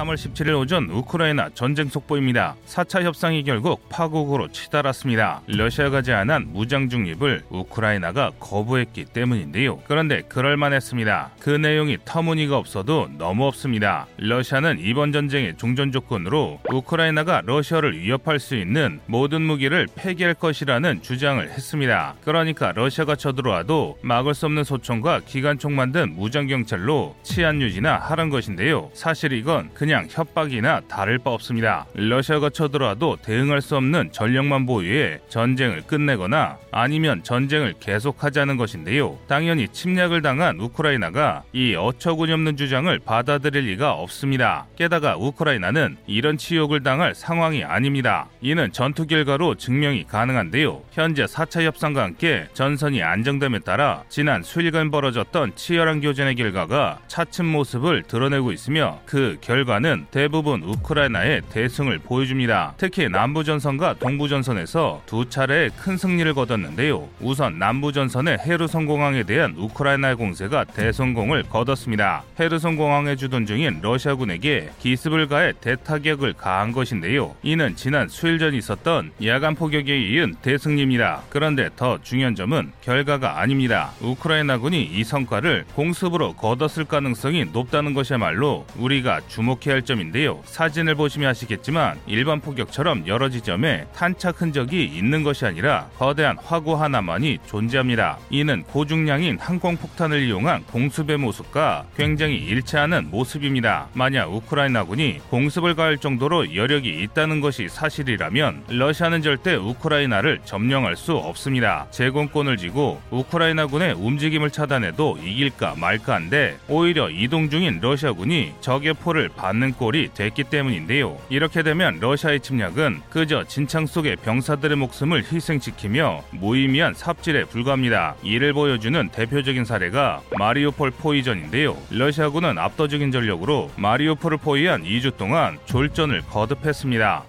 3월 17일 오전 우크라이나 전쟁 속보입니다. 4차 협상이 결국 파국으로 치달았습니다. 러시아가 제안한 무장 중립을 우크라이나가 거부했기 때문인데요. 그런데 그럴만했습니다. 그 내용이 터무니가 없어도 너무 없습니다. 러시아는 이번 전쟁의 종전 조건으로 우크라이나가 러시아를 위협할 수 있는 모든 무기를 폐기할 것이라는 주장을 했습니다. 그러니까 러시아가 쳐들어와도 막을 수 없는 소총과 기관총 만든 무장 경찰로 치안 유지나 하란 것인데요. 사실 이건 그냥 협박이나 다를 바 없습니다. 러시아가 쳐들어와도 대응할 수 없는 전력만 보유해 전쟁을 끝내거나 아니면 전쟁을 계속하자는 것인데요. 당연히 침략을 당한 우크라이나가 이 어처구니없는 주장을 받아들일 리가 없습니다. 게다가 우크라이나는 이런 치욕을 당할 상황이 아닙니다. 이는 전투 결과로 증명이 가능한데요. 현재 4차 협상과 함께 전선이 안정됨에 따라 지난 수일간 벌어졌던 치열한 교전의 결과가 차츰 모습을 드러내고 있으며 그 결과 는 대부분 우크라이나의 대승을 보여줍니다. 특히 남부전선과 동부전선에서 두 차례의 큰 승리를 거뒀는데요. 우선 남부전선의 헤르손 공항에 대한 우크라이나의 공세가 대성공을 거뒀습니다. 헤르손 공항에 주둔 중인 러시아군에게 기습을 가해 대타격을 가한 것인데요. 이는 지난 수일 전 있었던 야간 포격에 이은 대승리입니다. 그런데 더 중요한 점은 결과가 아닙니다. 우크라이나군이 이 성과를 공습으로 거뒀을 가능성이 높다는 것이야말로 우리가 주목 해야 할 점인데요. 사진을 보시면 아시겠지만 일반 포격처럼 여러 지점에 탄착 흔적이 있는 것이 아니라 거대한 화구 하나만이 존재합니다. 이는 고중량인 항공폭탄을 이용한 공습의 모습과 굉장히 일치하는 모습입니다. 만약 우크라이나군이 공습을 가할 정도로 여력이 있다는 것이 사실이라면 러시아는 절대 우크라이나를 점령할 수 없습니다. 제공권을 쥐고 우크라이나군의 움직임을 차단해도 이길까 말까 한데 오히려 이동 중인 러시아군이 적의 포를 받는 꼴이 됐기 때문인데요. 이렇게 되면 러시아의 침략은 그저 진창 속의 병사들의 목숨을 희생시키며 무의미한 삽질에 불과합니다. 이를 보여주는 대표적인 사례가 마리우폴 포위전인데요. 러시아군은 압도적인 전력으로 마리우폴을 포위한 2주 동안 졸전을 거듭했습니다.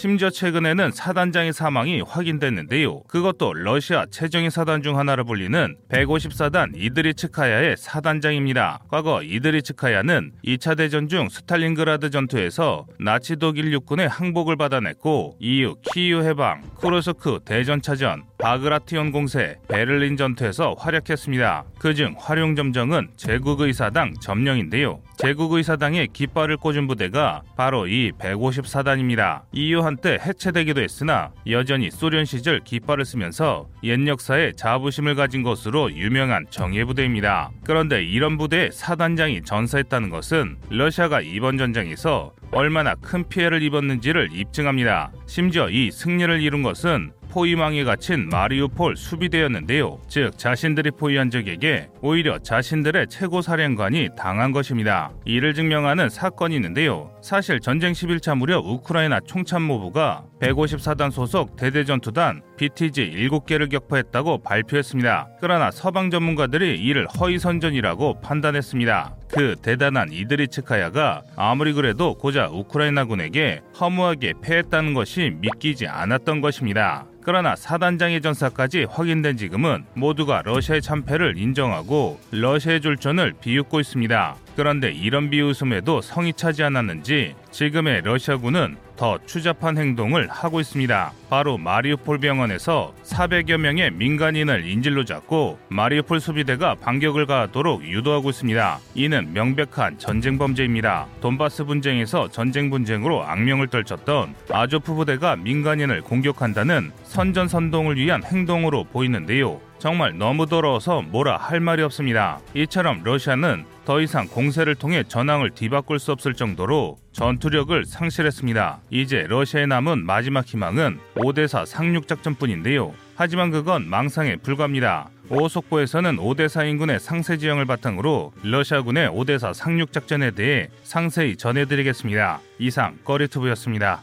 심지어 최근에는 사단장의 사망이 확인됐는데요. 그것도 러시아 최정예 사단 중 하나로 불리는 150사단 이드리츠카야의 사단장입니다. 과거 이드리츠카야는 2차 대전 중 스탈린그라드 전투에서 나치 독일 육군의 항복을 받아냈고 이후 키이우 해방, 쿠르스크 대전차전, 바그라티온 공세, 베를린 전투에서 활약했습니다. 그중 활용점정은 제국의사당 점령인데요. 제국의사당의 깃발을 꽂은 부대가 바로 이 154단입니다. 이후 한때 해체되기도 했으나 여전히 소련 시절 깃발을 쓰면서 옛 역사에 자부심을 가진 것으로 유명한 정예부대입니다. 그런데 이런 부대의 사단장이 전사했다는 것은 러시아가 이번 전쟁에서 얼마나 큰 피해를 입었는지를 입증합니다. 심지어 이 승리를 이룬 것은 포위망에 갇힌 마리우폴 수비대였는데요. 즉 자신들이 포위한 적에게 오히려 자신들의 최고 사령관이 당한 것입니다. 이를 증명하는 사건이 있는데요. 사실 전쟁 11차 무렵 우크라이나 총참모부가 154단 소속 대대전투단 BTG 7개를 격파했다고 발표했습니다. 그러나 서방 전문가들이 이를 허위선전이라고 판단했습니다. 그 대단한 이드리츠카야가 아무리 그래도 고작 우크라이나군에게 허무하게 패했다는 것이 믿기지 않았던 것입니다. 그러나 사단장의 전사까지 확인된 지금은 모두가 러시아의 참패를 인정하고 러시아의 졸전을 비웃고 있습니다. 그런데 이런 비웃음에도 성이 차지 않았는지 지금의 러시아군은 더 추잡한 행동을 하고 있습니다. 바로 마리우폴 병원에서 400여 명의 민간인을 인질로 잡고 마리우폴 수비대가 반격을 가하도록 유도하고 있습니다. 이는 명백한 전쟁 범죄입니다. 돈바스 분쟁에서 전쟁 분쟁으로 악명을 떨쳤던 아조프 부대가 민간인을 공격한다는 선전선동을 위한 행동으로 보이는데요. 정말 너무 더러워서 뭐라 할 말이 없습니다. 이처럼 러시아는 더 이상 공세를 통해 전황을 뒤바꿀 수 없을 정도로 전투력을 상실했습니다. 이제 러시아에 남은 마지막 희망은 오대사 상륙작전뿐인데요. 하지만 그건 망상에 불과합니다. 오속보에서는 오데사 인군의 상세 지형을 바탕으로 러시아군의 오데사 상륙작전에 대해 상세히 전해드리겠습니다. 이상 꺼리투브였습니다.